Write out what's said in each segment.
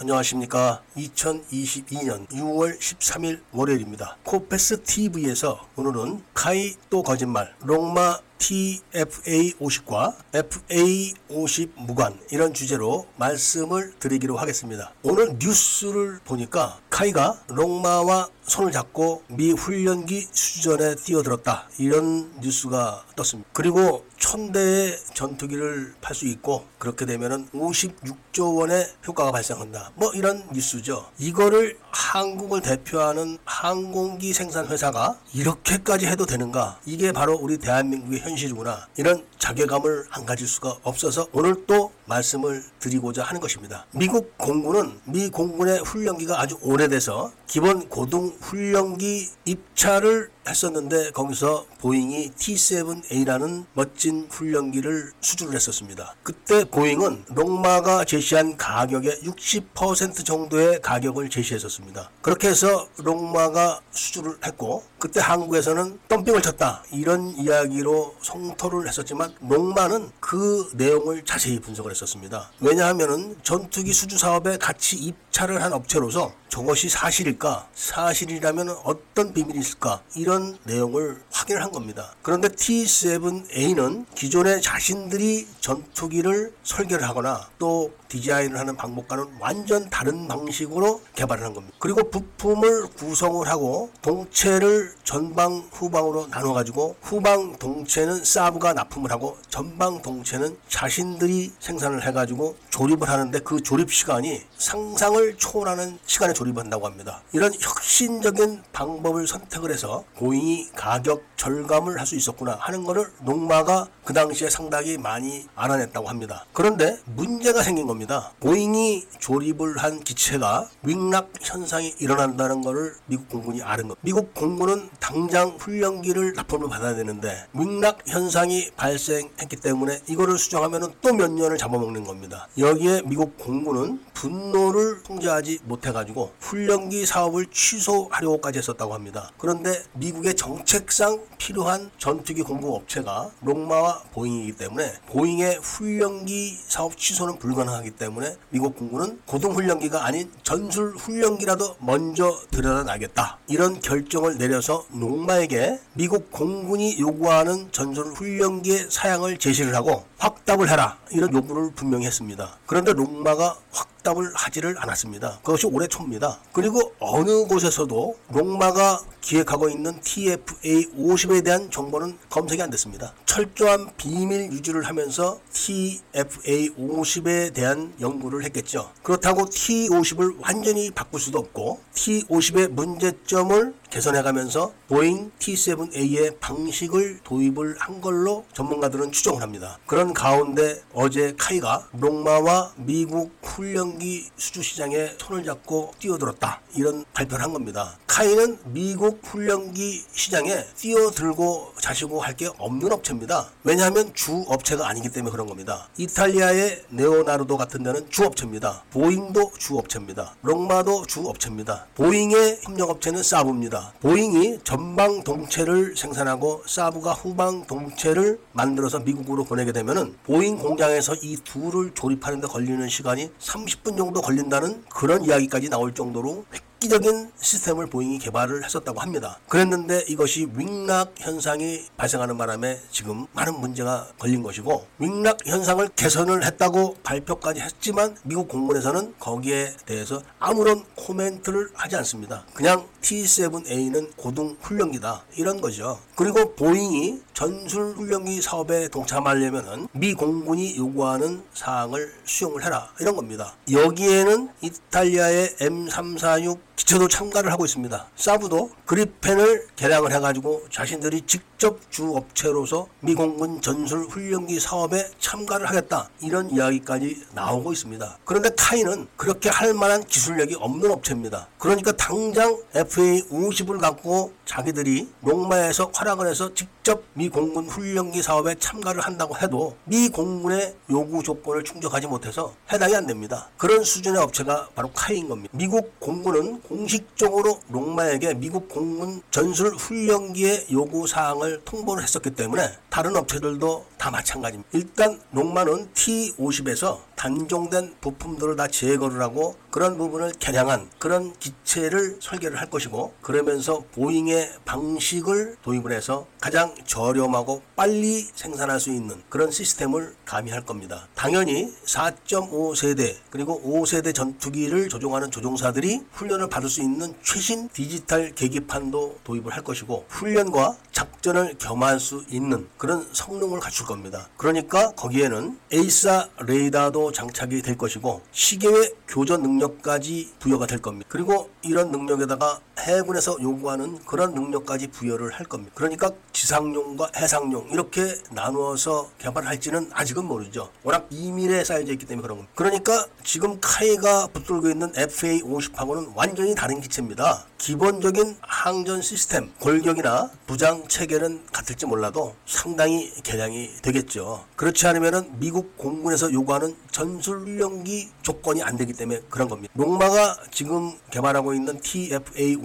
안녕하십니까. 2022년 6월 13일 월요일입니다. 코페스 TV에서 오늘은 카이 또 거짓말, 롱마 TFA50과 FA50 무관 이런 주제로 말씀을 드리기로 하겠습니다. 오늘 뉴스를 보니까 카이가 롱마와 손을 잡고 미 훈련기 수전에 뛰어들었다 이런 뉴스가 떴습니다. 그리고 천대의 전투기를 팔 수 있고 그렇게 되면은 56조 원의 효과가 발생한다. 뭐 이런 뉴스죠. 이거를 한국을 대표하는 항공기 생산 회사가 이렇게까지 해도 되는가? 이게 바로 우리 대한민국의 현실이구나. 이런 자괴감을 안 가질 수가 없어서 오늘 또 말씀을 드리고자 하는 것입니다. 미국 공군은 미 공군의 훈련기가 아주 오래돼서 기본 고등 훈련기 입찰을 했었는데 거기서 보잉이 T7A라는 멋진 훈련기를 수주를 했었습니다. 그때 보잉은 롱마가 제시한 가격의 60% 정도의 가격을 제시했었습니다. 그렇게 해서 롱마가 수주를 했고 그때 한국에서는 덤핑을 쳤다 이런 이야기로 성토를 했었지만 롱마는 그 내용을 자세히 분석을 했었습니다. 왜냐하면 전투기 수주 사업에 같이 입찰을 한 업체로서 저것이 사실일까? 사실이라면 어떤 비밀이 있을까? 이런 내용을 확인을 한 겁니다. 그런데 T7A는 기존에 자신들이 전투기를 설계를 하거나 또 디자인을 하는 방법과는 완전 다른 방식으로 개발을 한 겁니다. 그리고 부품을 구성을 하고 동체를 전방 후방으로 나눠 가지고 후방 동체는 사브가 납품을 하고 전방 동체는 자신들이 생산을 해 가지고 조립을 하는데 그 조립 시간이 상상을 초월하는 시간에 조립을 한다고 합니다. 이런 혁신적인 방법을 선택을 해서 고잉이 가격 절감을 할 수 있었구나 하는 것을 농마가 그 당시에 상당히 많이 알아냈다고 합니다. 그런데 문제가 생긴 겁니다. 보잉이 조립을 한 기체가 윙락 현상이 일어난다는 것을 미국 공군이 아는 것. 미국 공군은 당장 훈련기를 납품을 받아야 되는데 윙락 현상이 발생 했기 때문에 이거를 수정하면 또 몇 년을 잡아먹는 겁니다. 여기에 미국 공군은 분노를 통제하지 못해가지고 훈련기 사업을 취소하려고까지 했었다고 합니다. 그런데 미국의 정책상 필요한 전투기 공급 업체가 롱마와 보잉이기 때문에 보잉의 훈련기 사업 취소는 불가능하기 때문에 미국 공군은 고등 훈련기가 아닌 전술 훈련기라도 먼저 들여다놔야겠다. 이런 결정을 내려서 롱마에게 미국 공군이 요구하는 전술 훈련기의 사양을 제시를 하고 확답을 해라. 이런 요구를 분명히 했습니다. 그런데 록마가 확 답을 하지를 않았습니다. 그것이 올해 초입니다. 그리고 어느 곳에서도 록마가 기획하고 있는 TFA 50에 대한 정보는 검색이 안 됐습니다. 철저한 비밀 유지를 하면서 TFA 50에 대한 연구를 했겠죠. 그렇다고 T50을 완전히 바꿀 수도 없고 T50의 문제점을 개선해가면서 보잉 T7A의 방식을 도입을 한 걸로 전문가들은 추정을 합니다. 그런 가운데 어제 KAI가 록마와 미국 훈련기 수주 시장에 손을 잡고 뛰어들었다. 이런 발표를 한 겁니다. KAI는 미국 훈련기 시장에 뛰어들고 자시고 할 게 없는 업체입니다. 왜냐하면 주 업체가 아니기 때문에 그런 겁니다. 이탈리아의 레오나르도 같은 데는 주 업체입니다. 보잉도 주 업체입니다. 록마도 주 업체입니다. 보잉의 협력 업체는 사브입니다. 보잉이 전방 동체를 생산하고 사브가 후방 동체를 만들어서 미국으로 보내게 되면은 보잉 공장에서 이 둘을 조립하는 데 걸리는 시간이 30분 정도 걸린다는 그런 이야기까지 나올 정도로 획기적인 시스템을 보잉이 개발을 했었다고 합니다. 그랬는데 이것이 wing rock 현상이 발생하는 바람에 지금 많은 문제가 걸린 것이고 wing rock 현상을 개선을 했다고 발표까지 했지만 미국 공군에서는 거기에 대해서 아무런 코멘트를 하지 않습니다. 그냥 T7A는 고등 훈련기다 이런 거죠. 그리고 보잉이 전술 훈련기 사업에 동참하려면은 미 공군이 요구하는 사항을 수용을 해라 이런 겁니다. 여기에는 이탈리아의 M346 기체도 참가를 하고 있습니다. 사브도 그리펜을 개량을 해가지고 자신들이 직접 주 업체로서 미공군 전술 훈련기 사업에 참가를 하겠다 이런 이야기까지 나오고 있습니다. 그런데 카이는 그렇게 할 만한 기술력이 없는 업체입니다. 그러니까 당장 FA 50을 갖고 자기들이 롱마에서 활약을 해서 직접 미 공군 훈련기 사업에 참가를 한다고 해도 미 공군의 요구 조건을 충족하지 못해서 해당이 안 됩니다. 그런 수준의 업체가 바로 카이인 겁니다. 미국 공군은 공식적으로 롱마에게 미국 공군 전술 훈련기의 요구 사항을 통보를 했었기 때문에 다른 업체들도 다 마찬가지입니다. 일단 롱마는 T50에서 단종된 부품들을 다 제거를 하고 그런 부분을 개량한 그런 기체를 설계를 할 것이고 그러면서 보잉의 방식을 도입을 해서 가장 저렴하고 빨리 생산할 수 있는 그런 시스템을 가미할 겁니다. 당연히 4.5세대 그리고 5세대 전투기를 조종하는 조종사들이 훈련을 받을 수 있는 최신 디지털 계기판도 도입을 할 것이고 훈련과 작전을 겸할 수 있는 그런 성능을 갖출 겁니다. 그러니까 거기에는 AESA 레이더도 장착이 될 것이고 시계외 교전 능력까지 부여가 될 겁니다. 그리고 이런 능력에다가 해군에서 요구하는 그런 능력까지 부여를 할 겁니다. 그러니까 지상용과 해상용 이렇게 나누어서 개발할지는 아직은 모르죠. 워낙 비밀에 쌓여져 있기 때문에 그런 겁니다. 그러니까 지금 KAI가 붙들고 있는 FA50하고는 완전히 다른 기체입니다. 기본적인 항전 시스템, 골격이나 무장 체계는 같을지 몰라도 상당히 개량이 되겠죠. 그렇지 않으면 미국 공군에서 요구하는 전술 훈련기 조건이 안 되기 때문에 그런 겁니다. 록마가 지금 개발하고 있는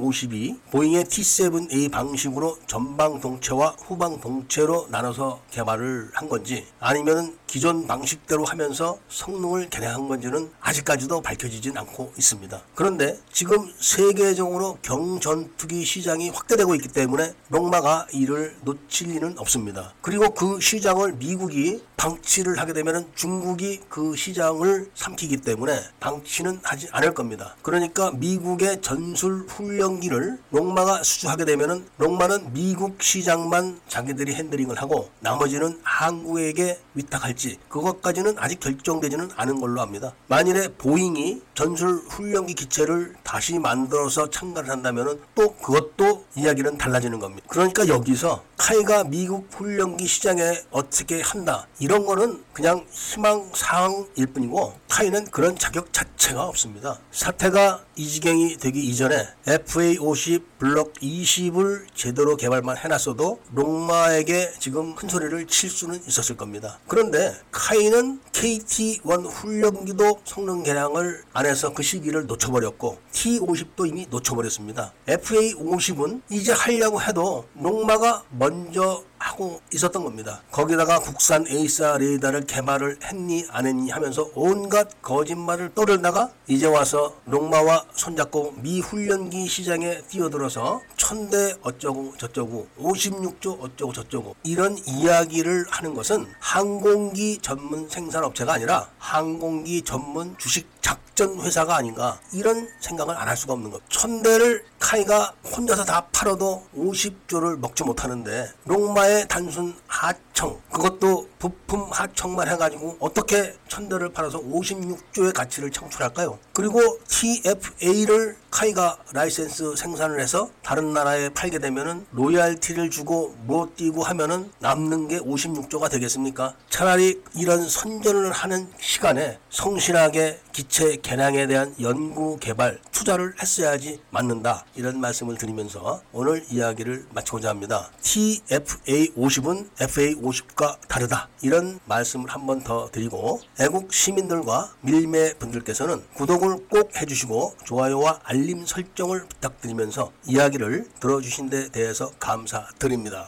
TFA-52 보잉의 T-7A 방식으로 전방 동체와 후방 동체로 나눠서 개발을 한 건지 아니면 기존 방식대로 하면서 성능을 개량한 건지는 아직까지도 밝혀지진 않고 있습니다. 그런데 지금 세계적으로 경전투기 시장이 확대되고 있기 때문에 록마가 이를 놓칠 리는 없습니다. 그리고 그 시장을 미국이 방치를 하게 되면 중국이 그 시장을 삼키기 때문에 방치는 하지 않을 겁니다. 그러니까 미국의 전술 훈련기를 록마가 수주하게 되면은 록마는 미국 시장만 자기들이 handling을 하고 나머지는 한국에게 위탁할지 그것까지는 아직 결정되지는 않은 걸로 합니다. 만일에 보잉이 전술 훈련기 기체를 다시 만들어서 참가를 한다면은 또 그것도 이야기는 달라지는 겁니다. 그러니까 여기서 카이가 미국 훈련기 시장에 어떻게 한다 이런 거는 그냥 희망사항일 뿐이고 카이는 그런 자격 자체가 없습니다. 사태가 이 지경이 되기 이전에 FA50 블록 20을 제대로 개발만 해놨어도 롱마에게 지금 큰 소리를 칠 수는 있었을 겁니다. 그런데 카이는 KT1 훈련기도 성능 개량을 안 해서 그 시기를 놓쳐버렸고 T50도 이미 놓쳐버렸습니다. FA50은 이제 하려고 해도 롱마가 먼저 하고 있었던 겁니다. 거기다가 국산 AESA 레이더를 개발을 했니 안 했니 하면서 온갖 거짓말을 떠들다가 이제 와서 록마와 손잡고 미 훈련기 시장에 뛰어들어서 천대 어쩌고 저쩌고 56조 어쩌고 저쩌고 이런 이야기를 하는 것은 항공기 전문 생산업체가 아니라 항공기 전문 주식 작전 회사가 아닌가 이런 생각을 안 할 수가 없는 것. 천대를 KAI가 혼자서 다 팔아도 50조를 먹지 못하는데 록마의 단순 하청 그것도 부품 하청만 해가지고 어떻게 천대를 팔아서 56조의 가치를 창출할까요? 그리고 TFA를 KAI가 라이센스 생산을 해서 다른 나라에 팔게 되면은 로얄티를 주고 뭐 떼고 하면은 남는 게 56조가 되겠습니까? 차라리 이런 선전을 하는 시간에 성실하게 기체 개량에 대한 연구 개발 투자를 했어야지 맞는다 이런 말씀을 드리면서 오늘 이야기를 마치고자 합니다. TFA 50은 FA 50과 다르다 이런 말씀을 한 번 더 드리고 애국 시민들과 밀매 분들께서는 구독을 꼭 해주시고 좋아요와 알림 설정을 부탁드리면서 이야기를 들어주신 데 대해서 감사드립니다.